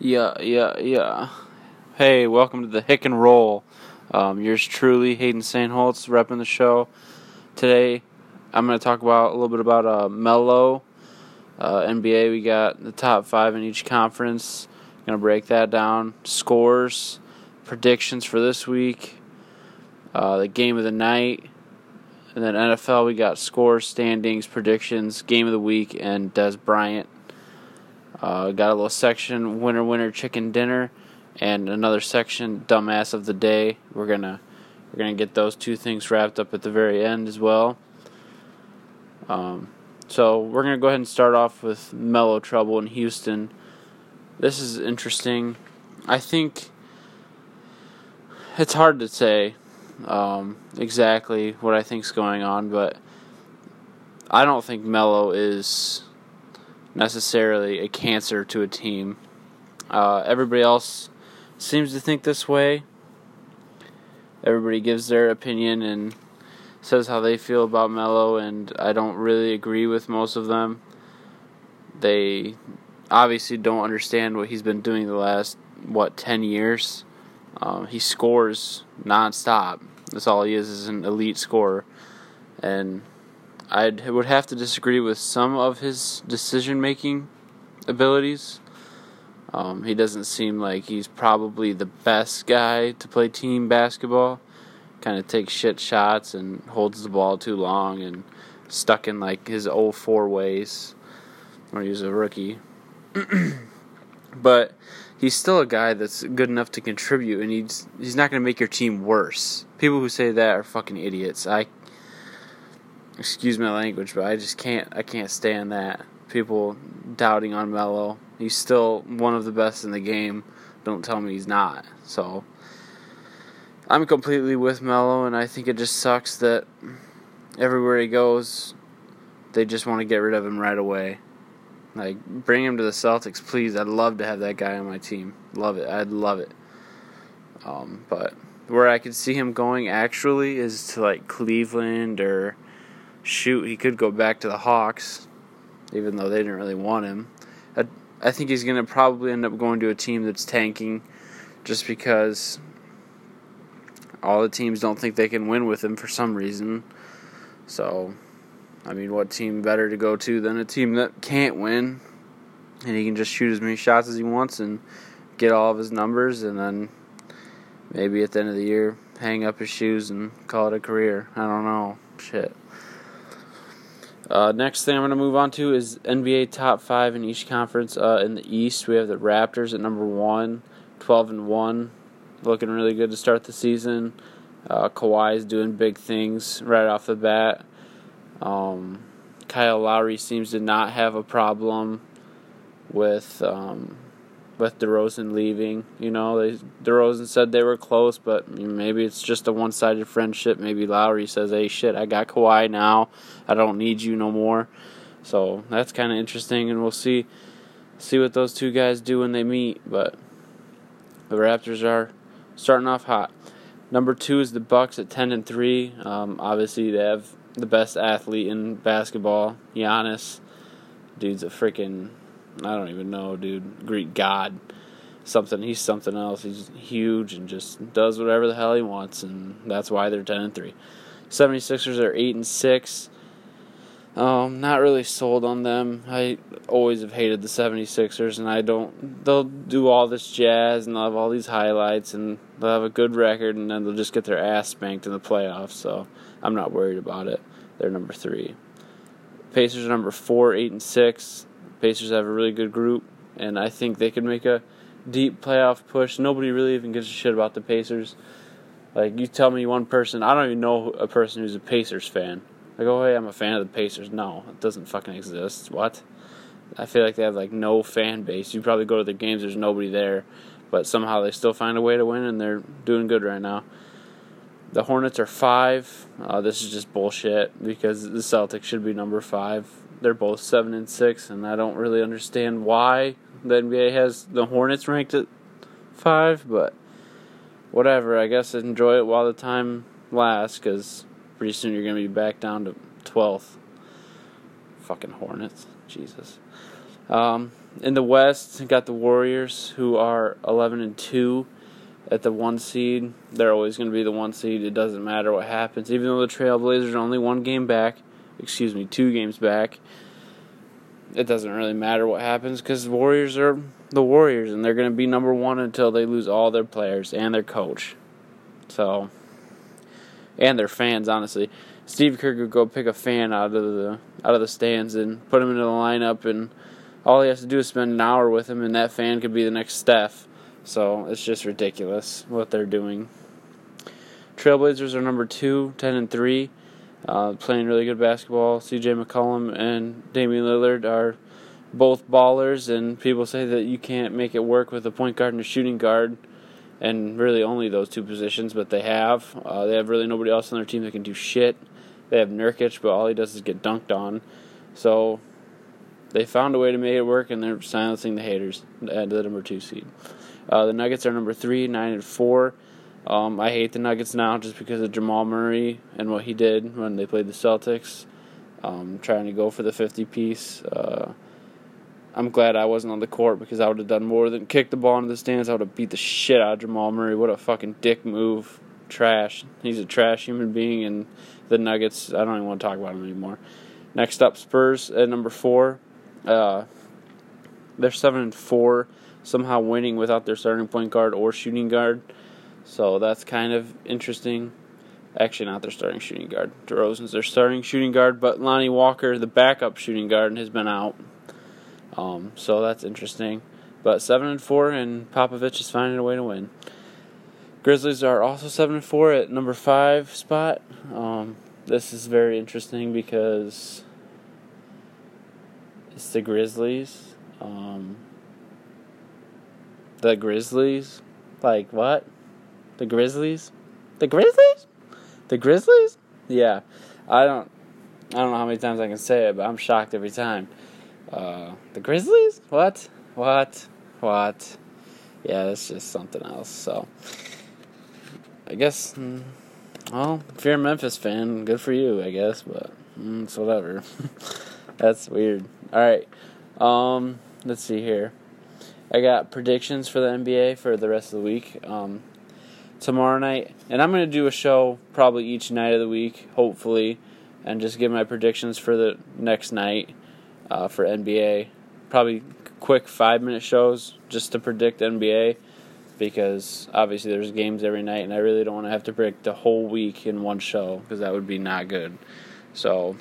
Yeah, yeah, yeah. Hey, welcome to the Hick and Roll. Um, yours truly, Hayden Sainholtz, repping the show. Today, I'm going to talk about a little bit about uh, Melo. Uh, NBA, we got the top five in each conference. Going to break that down. Scores, predictions for this week, uh, the game of the night, and then NFL, we got scores, standings, predictions, game of the week, and Dez Bryant. Uh, got a little section, winner, winner, chicken dinner, and another section, dumbass of the day. We're gonna we're gonna get those two things wrapped up at the very end as well. Um, so we're gonna go ahead and start off with Melo trouble in Houston. This is interesting. I think it's hard to say um, exactly what I think's going on, but I don't think Melo is necessarily a cancer to a team. Uh, everybody else seems to think this way. Everybody gives their opinion and says how they feel about Melo, and I don't really agree with most of them. They obviously don't understand what he's been doing the last what ten years. Um, he scores nonstop. That's all he is is an elite scorer, and I would have to disagree with some of his decision making abilities. Um, he doesn't seem like he's probably the best guy to play team basketball. Kind of takes shit shots and holds the ball too long and stuck in like his old four ways when he was a rookie. but he's still a guy that's good enough to contribute, and he's he's not going to make your team worse. People who say that are fucking idiots. I excuse my language, but I just can't I can't stand that. People doubting on Melo. He's still one of the best in the game. Don't tell me he's not. So I'm completely with Melo, and I think it just sucks that everywhere he goes, they just want to get rid of him right away. Like, bring him to the Celtics, please. I'd love to have that guy on my team. Love it. I'd love it. Um, but where I could see him going actually is to like Cleveland or shoot, he could go back to the Hawks, even though they didn't really want him. I, I think he's going to probably end up going to a team that's tanking just because all the teams don't think they can win with him for some reason. So I mean, what team better to go to than a team that can't win? And he can just shoot as many shots as he wants and get all of his numbers, and then maybe at the end of the year, hang up his shoes and call it a career. I don't know. Shit. Uh, next thing I'm going to move on to is NBA top five in each conference. Uh, in the East, we have the Raptors at number one, 12 and one, looking really good to start the season. Uh, is doing big things right off the bat. Um, Kyle Lowry seems to not have a problem with um, with DeRozan leaving. You know, they, DeRozan said they were close, but maybe it's just a one-sided friendship. Maybe Lowry says, "Hey, shit, I got Kawhi now. I don't need you no more." So that's kind of interesting, and we'll see see what those two guys do when they meet. But the Raptors are starting off hot. Number two is the Bucks at ten and three. Um, obviously, they have the best athlete in basketball, Giannis. Dude's a freaking I don't even know, dude. Greek god. Something he's something else. He's huge and just does whatever the hell he wants and that's why they're 10 and 3. 76ers are 8 and 6. Um, not really sold on them. I always have hated the 76ers, and I don't. They'll do all this jazz and they'll have all these highlights, and they'll have a good record, and then they'll just get their ass spanked in the playoffs. So I'm not worried about it. They're number three. Pacers are number four, eight, and six. Pacers have a really good group, and I think they could make a deep playoff push. Nobody really even gives a shit about the Pacers. Like, you tell me one person, I don't even know a person who's a Pacers fan. Like, oh, hey, I'm a fan of the Pacers. No, it doesn't fucking exist. What? I feel like they have, like, no fan base. You probably go to the games, there's nobody there, but somehow they still find a way to win, and they're doing good right now. The Hornets are five. Uh, this is just bullshit because the Celtics should be number five. They're both seven and six, and I don't really understand why the NBA has the Hornets ranked at five, but whatever. I guess enjoy it while the time lasts, because pretty soon you're gonna be back down to twelfth. Fucking Hornets, Jesus. Um, in the West, got the Warriors, who are 11 and 2 at the one seed. They're always going to be the one seed. It doesn't matter what happens. Even though the Trailblazers are only one game back, excuse me, two games back, it doesn't really matter what happens because the Warriors are the Warriors and they're going to be number one until they lose all their players and their coach. So, and their fans, honestly. Steve Kerr could go pick a fan out of the out of the stands and put him into the lineup, and all he has to do is spend an hour with him, and that fan could be the next Steph. So it's just ridiculous what they're doing. Trailblazers are number two, 10 and three, uh, playing really good basketball. C.J. McCollum and Damian Lillard are both ballers, and people say that you can't make it work with a point guard and a shooting guard and really only those two positions, but they have. Uh, they have really nobody else on their team that can do shit. They have Nurkic, but all he does is get dunked on. So they found a way to make it work, and they're silencing the haters at the number two seed. Uh, the Nuggets are number three, nine and four. Um, I hate the Nuggets now just because of Jamal Murray and what he did when they played the Celtics, um, trying to go for the 50 piece. Uh, I'm glad I wasn't on the court because I would have done more than kick the ball into the stands. I would have beat the shit out of Jamal Murray. What a fucking dick move. Trash. He's a trash human being, and the Nuggets, I don't even want to talk about him anymore. Next up, Spurs at number four. Uh, they're seven and four, somehow winning without their starting point guard or shooting guard. So that's kind of interesting. Actually, not their starting shooting guard. DeRozan's their starting shooting guard, but Lonnie Walker, the backup shooting guard, has been out. Um, so that's interesting. But seven and four, and Popovich is finding a way to win. Grizzlies are also seven and four at number five spot. Um, this is very interesting because it's the Grizzlies. Um, the Grizzlies, like what? The Grizzlies, the Grizzlies, the Grizzlies. Yeah, I don't, I don't know how many times I can say it, but I'm shocked every time. Uh, the Grizzlies? What? What? What? Yeah, it's just something else. So, I guess, mm, well, if you're a Memphis fan, good for you, I guess, but mm, it's whatever. That's weird. All right. Um, let's see here. I got predictions for the NBA for the rest of the week. Um, tomorrow night, and I'm going to do a show probably each night of the week, hopefully, and just give my predictions for the next night uh, for NBA. Probably quick five minute shows just to predict NBA because obviously there's games every night, and I really don't want to have to predict the whole week in one show because that would be not good. So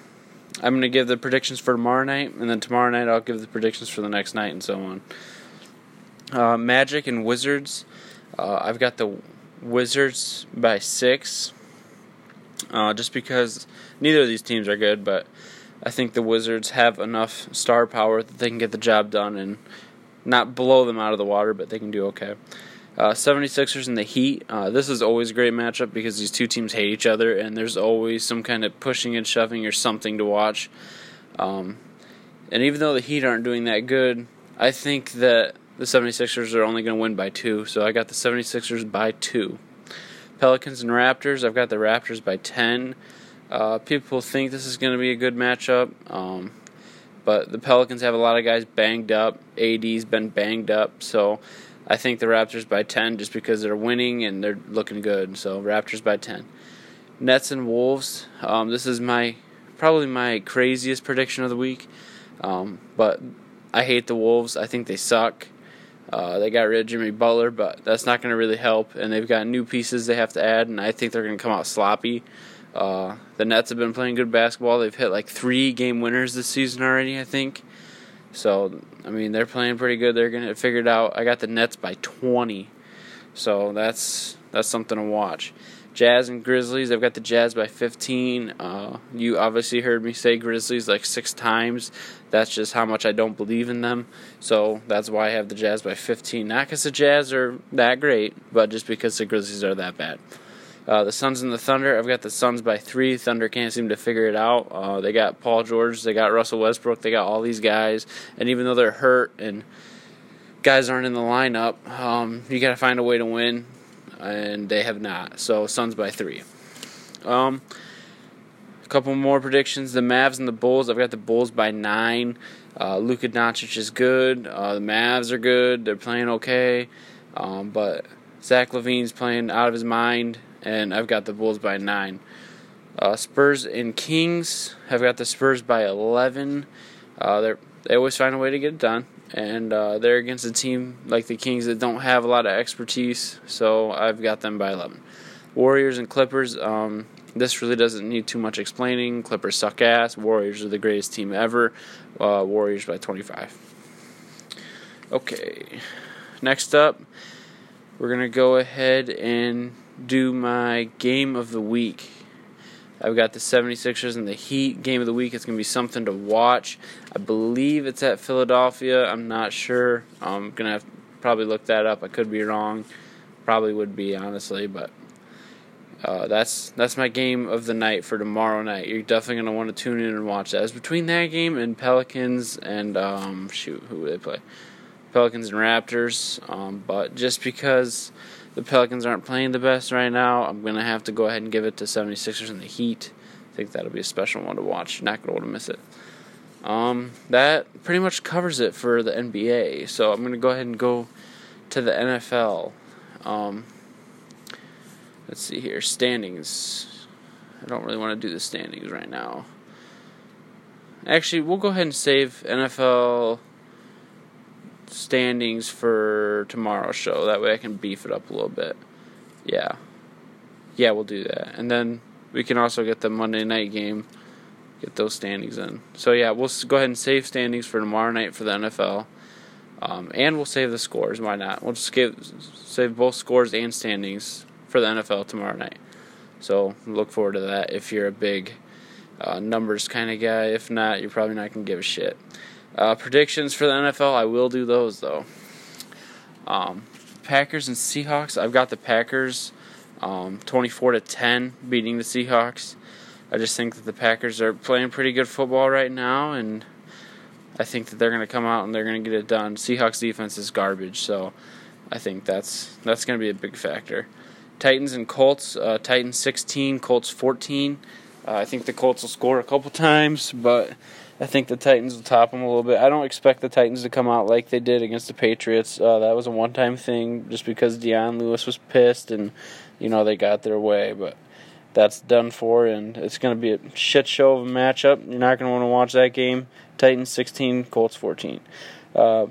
I'm going to give the predictions for tomorrow night, and then tomorrow night I'll give the predictions for the next night, and so on. Uh, Magic and Wizards. Uh, I've got the Wizards by six, uh, just because neither of these teams are good, but I think the Wizards have enough star power that they can get the job done and not blow them out of the water, but they can do okay. Uh, 76ers and the Heat. Uh, this is always a great matchup because these two teams hate each other, and there's always some kind of pushing and shoving or something to watch. Um, and even though the Heat aren't doing that good, I think that the 76ers are only going to win by two, so I got the 76ers by two. Pelicans and Raptors, I've got the Raptors by 10. Uh, people think this is going to be a good matchup, um, but the Pelicans have a lot of guys banged up. AD's been banged up, so I think the Raptors by 10 just because they're winning and they're looking good. So Raptors by 10. Nets and Wolves. Um, this is my probably my craziest prediction of the week, um, but I hate the Wolves. I think they suck. Uh, they got rid of Jimmy Butler, but that's not going to really help. And they've got new pieces they have to add, and I think they're going to come out sloppy. Uh, the Nets have been playing good basketball. They've hit like three game winners this season already, I think. So, I mean, they're playing pretty good. They're going to figure it out. I got the Nets by 20. So, that's that's something to watch. Jazz and Grizzlies. I've got the Jazz by 15. Uh, you obviously heard me say Grizzlies like six times. That's just how much I don't believe in them. So that's why I have the Jazz by 15. Not because the Jazz are that great, but just because the Grizzlies are that bad. Uh, the Suns and the Thunder. I've got the Suns by three. Thunder can't seem to figure it out. Uh, they got Paul George. They got Russell Westbrook. They got all these guys. And even though they're hurt and guys aren't in the lineup, um, you got to find a way to win. And they have not. So Suns by three. Um, a couple more predictions. The Mavs and the Bulls. I've got the Bulls by nine. Uh, Luka Doncic is good. Uh, the Mavs are good. They're playing okay. Um, but Zach LaVine's playing out of his mind, and I've got the Bulls by nine. Uh, Spurs and Kings. I've got the Spurs by 11. Uh, they always find a way to get it done, and uh, they're against a team like the Kings that don't have a lot of expertise. So I've got them by 11. Warriors and Clippers. Um, this really doesn't need too much explaining. Clippers suck ass. Warriors are the greatest team ever. Uh, Warriors by 25. Okay. Next up, we're going to go ahead and do my game of the week. I've got the 76ers and the Heat game of the week. It's going to be something to watch. I believe it's at Philadelphia. I'm not sure. I'm have probably look that up. I could be wrong. Probably would be honestly, but uh, that's that's my game of the night for tomorrow night. You're definitely gonna want to tune in and watch that. It's between that game and Pelicans and um, shoot, who they play? Pelicans and Raptors. Um, but just because the Pelicans aren't playing the best right now, I'm gonna have to go ahead and give it to 76ers and the Heat. I think that'll be a special one to watch. Not gonna want to miss it. Um, that pretty much covers it for the NBA. So I'm gonna go ahead and go to the NFL. Um, let's see here standings. I don't really want to do the standings right now. Actually, we'll go ahead and save NFL standings for tomorrow's show. That way I can beef it up a little bit. Yeah. Yeah, we'll do that. And then we can also get the Monday night game, get those standings in. So, yeah, we'll go ahead and save standings for tomorrow night for the NFL. Um, and we'll save the scores. Why not? We'll just give, save both scores and standings for the NFL tomorrow night. So look forward to that if you're a big uh, numbers kind of guy. If not, you're probably not to give a shit. Uh, predictions for the NFL, I will do those though. Um, Packers and Seahawks, I've got the Packers um, 24 to 10 beating the Seahawks. I just think that the Packers are playing pretty good football right now, and I think that they're going to come out and they're going to get it done. Seahawks defense is garbage, so I think that's that's going to be a big factor. Titans and Colts. Uh, Titans 16, Colts 14. Uh, I think the Colts will score a couple times, but I think the Titans will top them a little bit. I don't expect the Titans to come out like they did against the Patriots. Uh, that was a one-time thing, just because Dion Lewis was pissed and you know they got their way. But that's done for, and it's going to be a shit show of a matchup. You're not going to want to watch that game. Titans 16, Colts 14. Uh,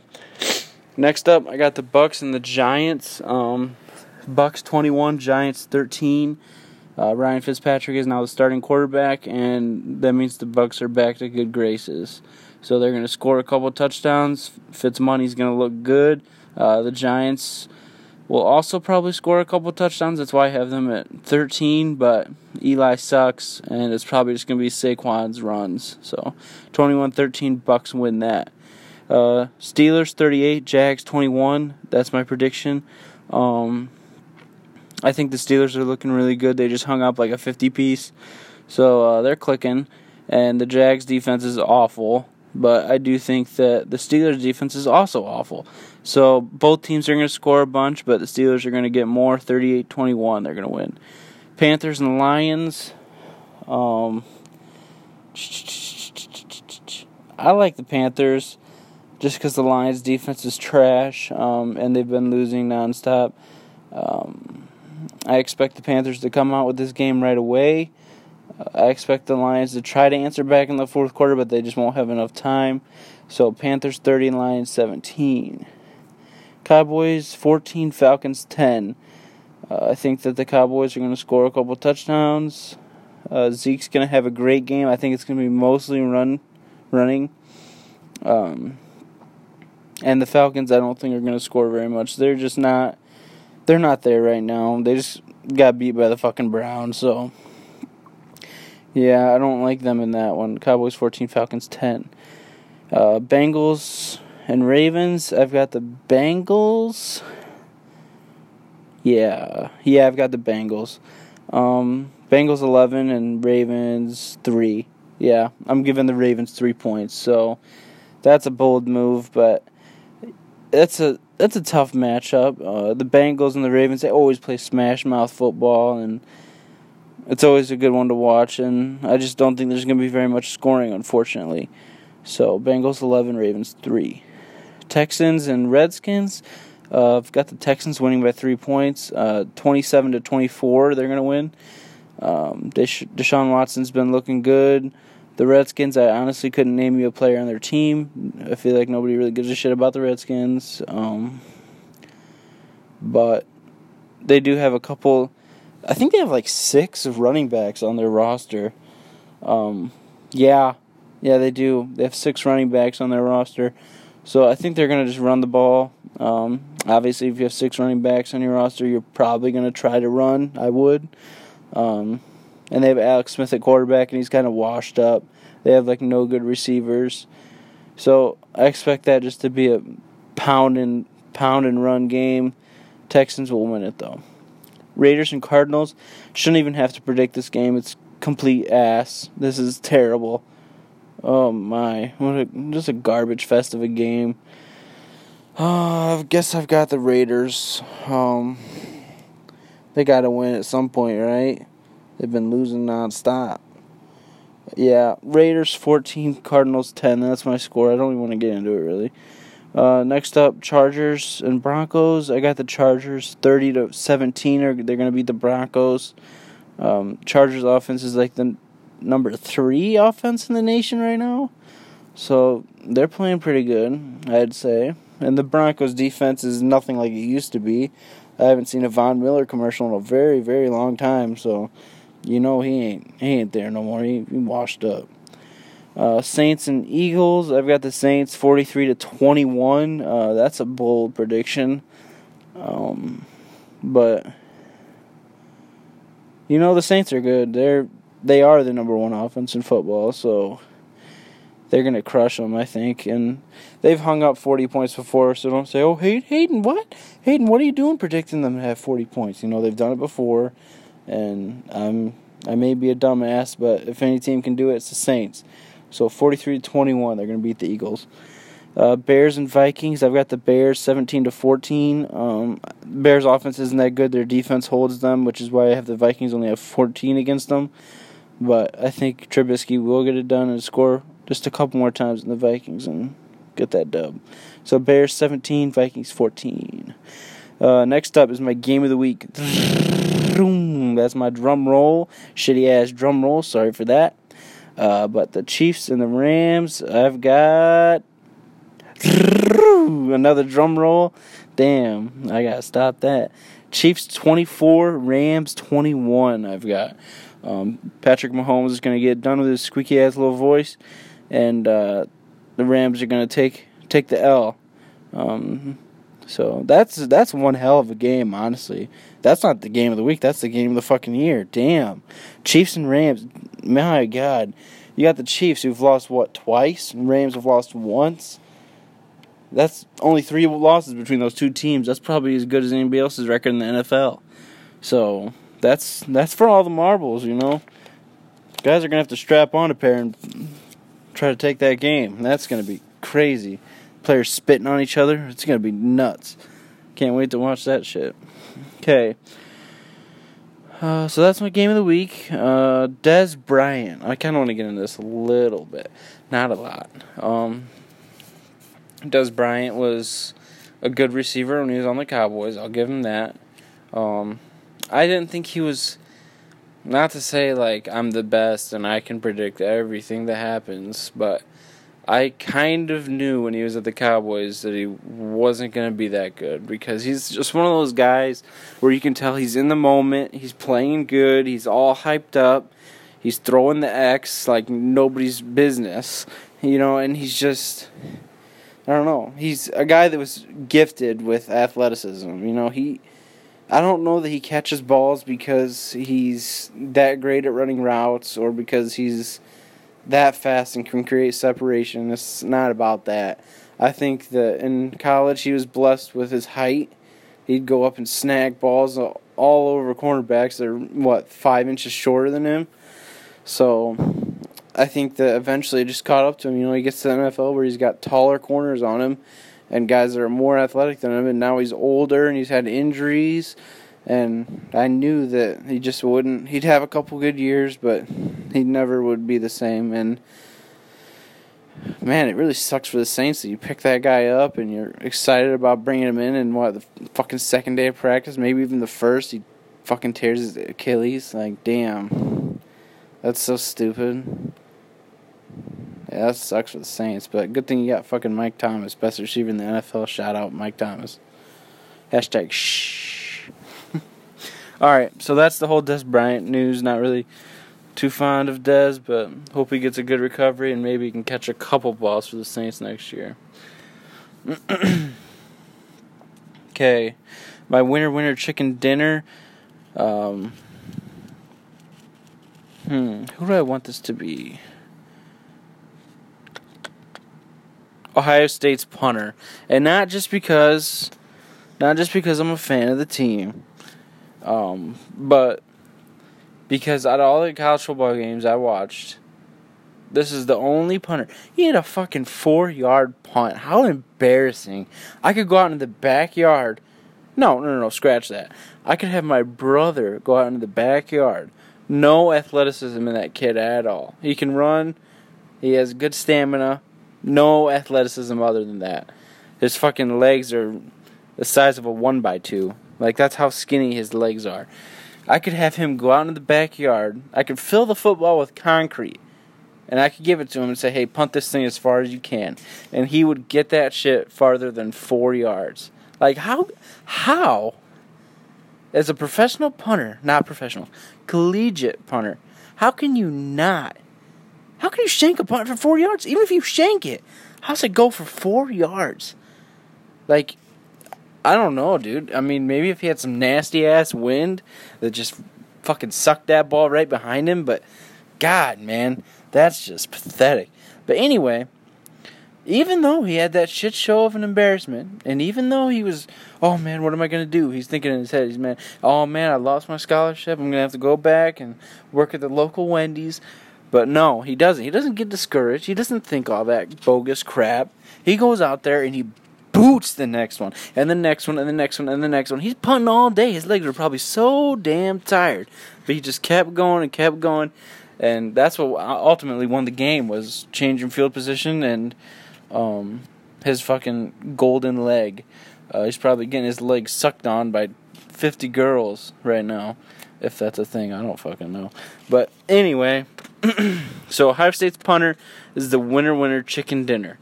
next up, I got the Bucs and the Giants. Um, Bucs 21, Giants 13. Uh, Ryan Fitzpatrick is now the starting quarterback, and that means the Bucs are back to good graces. So they're going to score a couple touchdowns. Fitzmoney's going to look good. Uh, the Giants will also probably score a couple touchdowns. That's why I have them at 13. But Eli sucks, and it's probably just going to be Saquon's runs. So 21-13, Bucs win that. Uh, Steelers 38, Jags 21. That's my prediction. Um, I think the Steelers are looking really good. They just hung up like a 50 piece. So uh, they're clicking. And the Jags defense is awful. But I do think that the Steelers defense is also awful. So both teams are going to score a bunch, but the Steelers are going to get more 38 21. They're going to win. Panthers and Lions. Um, I like the Panthers just because the Lions' defense is trash um, and they've been losing nonstop. Um, I expect the Panthers to come out with this game right away. I expect the Lions to try to answer back in the fourth quarter, but they just won't have enough time. So Panthers 30 and Lions 17. Cowboys 14, Falcons 10. Uh, I think that the Cowboys are going to score a couple touchdowns. Uh, Zeke's going to have a great game. I think it's going to be mostly run, running. Um, and the Falcons, I don't think are going to score very much. They're just not they're not there right now. They just got beat by the fucking Browns, so yeah, I don't like them in that one. Cowboys 14, Falcons 10. Uh, Bengals and Ravens. I've got the Bengals. Yeah, yeah, I've got the Bengals. Um, Bengals 11 and Ravens 3. Yeah, I'm giving the Ravens 3 points. So that's a bold move, but that's a that's a tough matchup. Uh, the Bengals and the Ravens they always play smash mouth football, and it's always a good one to watch, and I just don't think there's going to be very much scoring, unfortunately. So Bengals 11, Ravens 3. Texans and Redskins. Uh, I've got the Texans winning by three points, uh, 27 to 24. They're going to win. Um, Desha- Deshaun Watson's been looking good. The Redskins, I honestly couldn't name you a player on their team. I feel like nobody really gives a shit about the Redskins. Um, but they do have a couple. I think they have like six running backs on their roster. Um, yeah, yeah, they do. They have six running backs on their roster. So I think they're going to just run the ball. Um, obviously, if you have six running backs on your roster, you're probably going to try to run. I would. Um, and they have Alex Smith at quarterback, and he's kind of washed up. They have like no good receivers, so I expect that just to be a pound and pound and run game. Texans will win it though. Raiders and Cardinals shouldn't even have to predict this game. It's complete ass. This is terrible. Oh my, what a, just a garbage fest of a game. Uh, I guess I've got the Raiders. Um, they got to win at some point, right? They've been losing nonstop. Yeah, Raiders 14, Cardinals 10. That's my score. I don't even want to get into it really. Uh, next up, Chargers and Broncos. I got the Chargers 30 to 17. Or they're going to beat the Broncos. Um, Chargers offense is like the number three offense in the nation right now. So they're playing pretty good, I'd say. And the Broncos defense is nothing like it used to be. I haven't seen a Von Miller commercial in a very, very long time. So you know he ain't he ain't there no more. He, he washed up. Uh, Saints and Eagles. I've got the Saints forty three to twenty one. Uh, that's a bold prediction. Um, but you know the Saints are good. They're they are the number one offense in football, so they're gonna crush them, I think. And they've hung up forty points before, so don't say, "Oh, Hayden, what? Hayden, what are you doing predicting them to have forty points?" You know they've done it before and um, I may be a dumbass, but if any team can do it, it's the Saints. So 43 to 21, they're going to beat the Eagles. Uh, Bears and Vikings. I've got the Bears 17 to 14. Um, Bears offense isn't that good. Their defense holds them, which is why I have the Vikings only have 14 against them. But I think Trubisky will get it done and score just a couple more times in the Vikings and get that dub. So Bears 17, Vikings 14. Uh, next up is my game of the week. That's my drum roll. Shitty ass drum roll. Sorry for that. Uh, but the Chiefs and the Rams, I've got another drum roll. Damn, I gotta stop that. Chiefs 24, Rams 21. I've got. Um, Patrick Mahomes is gonna get done with his squeaky ass little voice, and uh, the Rams are gonna take take the L. Um, so that's that's one hell of a game, honestly. That's not the game of the week. That's the game of the fucking year. Damn, Chiefs and Rams. My God, you got the Chiefs who've lost what twice, and Rams have lost once. That's only three losses between those two teams. That's probably as good as anybody else's record in the NFL. So that's that's for all the marbles, you know. Guys are gonna have to strap on a pair and try to take that game. That's gonna be crazy players spitting on each other. It's gonna be nuts. Can't wait to watch that shit. Okay. Uh, so that's my game of the week. Uh, Dez Bryant. I kind of want to get into this a little bit, not a lot. Um, Dez Bryant was a good receiver when he was on the Cowboys. I'll give him that. Um, I didn't think he was. Not to say like I'm the best and I can predict everything that happens, but I kind of knew when he was at the Cowboys that he wasn't going to be that good because he's just one of those guys where you can tell he's in the moment, he's playing good, he's all hyped up, he's throwing the X like nobody's business, you know, and he's just I don't know. He's a guy that was gifted with athleticism, you know, he I don't know that he catches balls because he's that great at running routes or because he's that fast and can create separation. It's not about that. I think that in college he was blessed with his height. He'd go up and snag balls all over cornerbacks that are what five inches shorter than him. So I think that eventually it just caught up to him. You know, he gets to the NFL where he's got taller corners on him and guys that are more athletic than him, and now he's older and he's had injuries And I knew that he just wouldn't. He'd have a couple good years, but he never would be the same. And man, it really sucks for the Saints that you pick that guy up and you're excited about bringing him in. And what the fucking second day of practice, maybe even the first, he fucking tears his Achilles. Like, damn, that's so stupid. Yeah, that sucks for the Saints. But good thing you got fucking Mike Thomas, best receiver in the NFL. Shout out Mike Thomas. Hashtag shh. All right, so that's the whole Dez Bryant news. Not really too fond of Dez, but hope he gets a good recovery and maybe he can catch a couple balls for the Saints next year. okay, my winner winner chicken dinner. Um, hmm, who do I want this to be? Ohio State's punter, and not just because, not just because I'm a fan of the team, um, but because out of all the college football games I watched, this is the only punter. He had a fucking four yard punt. How embarrassing! I could go out in the backyard. No, no, no, no, scratch that. I could have my brother go out into the backyard. No athleticism in that kid at all. He can run. He has good stamina. No athleticism other than that. His fucking legs are the size of a one by two. Like that's how skinny his legs are. I could have him go out in the backyard. I could fill the football with concrete. And I could give it to him and say, hey, punt this thing as far as you can. And he would get that shit farther than four yards. Like, how, how, as a professional punter, not professional, collegiate punter, how can you not how can you shank a punt for four yards? Even if you shank it, how's it go for four yards? Like, I don't know, dude. I mean, maybe if he had some nasty ass wind that just fucking sucked that ball right behind him, but God, man, that's just pathetic. But anyway, even though he had that shit show of an embarrassment, and even though he was, oh man, what am I gonna do? He's thinking in his head, he's man, oh man, I lost my scholarship. I'm gonna have to go back and work at the local Wendy's. But no, he doesn't. He doesn't get discouraged. He doesn't think all that bogus crap. He goes out there and he boots the next one, and the next one, and the next one, and the next one. He's punting all day. His legs are probably so damn tired, but he just kept going and kept going, and that's what ultimately won the game was changing field position and um, his fucking golden leg. Uh, he's probably getting his leg sucked on by 50 girls right now, if that's a thing. I don't fucking know. But anyway, so Ohio State's punter is the winner winner chicken dinner.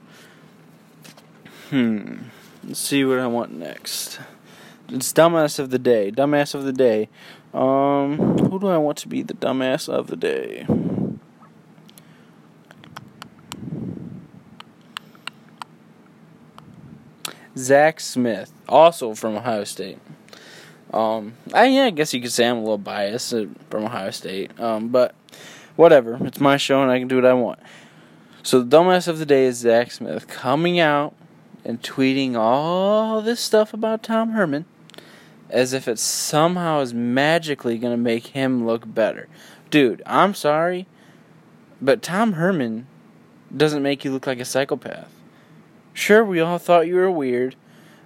Hmm. Let's see what I want next. It's dumbass of the day. Dumbass of the day. Um, who do I want to be the dumbass of the day? Zach Smith, also from Ohio State. Um, I, yeah, I guess you could say I'm a little biased uh, from Ohio State. Um, but whatever. It's my show and I can do what I want. So the dumbass of the day is Zach Smith coming out and tweeting all this stuff about Tom Herman as if it somehow is magically going to make him look better. Dude, I'm sorry, but Tom Herman doesn't make you look like a psychopath. Sure, we all thought you were weird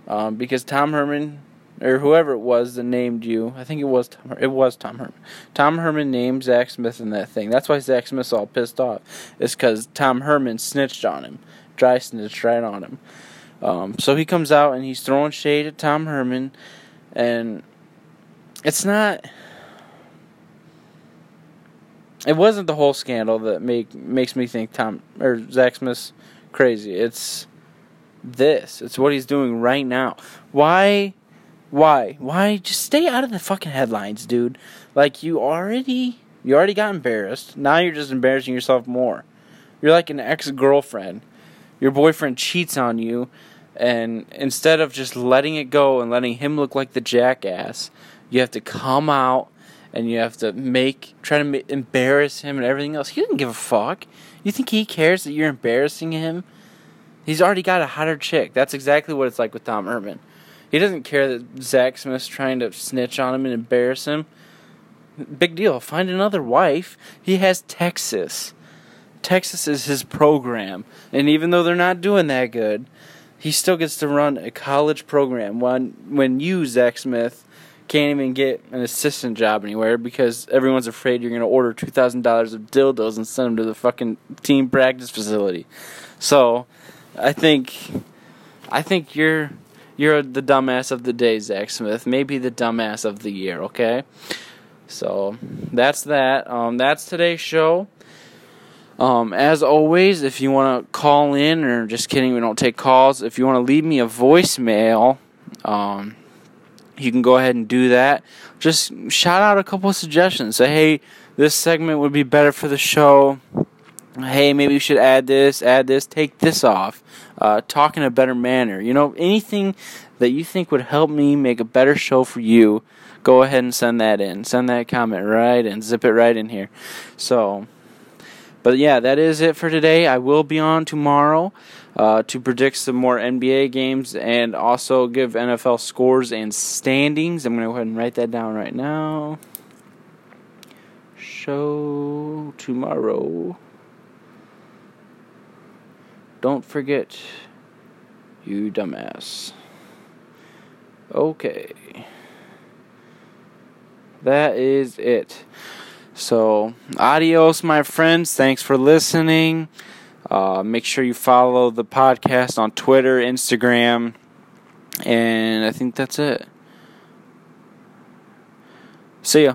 um, because Tom Herman or whoever it was that named you. I think it was Tom. It was Tom Herman. Tom Herman named Zach Smith in that thing. That's why Zach Smith's all pissed off. It's because Tom Herman snitched on him, dry snitched right on him. Um, so he comes out and he's throwing shade at Tom Herman, and it's not. It wasn't the whole scandal that make makes me think Tom or Zach Smith's crazy. It's this. It's what he's doing right now. Why why? Why? Just stay out of the fucking headlines, dude. Like you already, you already got embarrassed. Now you're just embarrassing yourself more. You're like an ex-girlfriend. Your boyfriend cheats on you, and instead of just letting it go and letting him look like the jackass, you have to come out and you have to make try to ma- embarrass him and everything else. He doesn't give a fuck. You think he cares that you're embarrassing him? He's already got a hotter chick. That's exactly what it's like with Tom Herman. He doesn't care that Zach Smith's trying to snitch on him and embarrass him. Big deal. Find another wife. He has Texas. Texas is his program. And even though they're not doing that good, he still gets to run a college program when when you, Zach Smith, can't even get an assistant job anywhere because everyone's afraid you're going to order $2,000 of dildos and send them to the fucking team practice facility. So, I think I think you're you're the dumbass of the day, Zach Smith. Maybe the dumbass of the year, okay? So, that's that. Um that's today's show. Um, as always, if you want to call in, or just kidding, we don't take calls. If you want to leave me a voicemail, um, you can go ahead and do that. Just shout out a couple of suggestions. Say, hey, this segment would be better for the show. Hey, maybe you should add this, add this, take this off. Uh, talk in a better manner. You know, anything that you think would help me make a better show for you, go ahead and send that in. Send that comment right and zip it right in here. So, but yeah, that is it for today. I will be on tomorrow uh, to predict some more NBA games and also give NFL scores and standings. I'm going to go ahead and write that down right now. Show tomorrow. Don't forget, you dumbass. Okay. That is it. So, adios, my friends. Thanks for listening. Uh, make sure you follow the podcast on Twitter, Instagram, and I think that's it. See ya.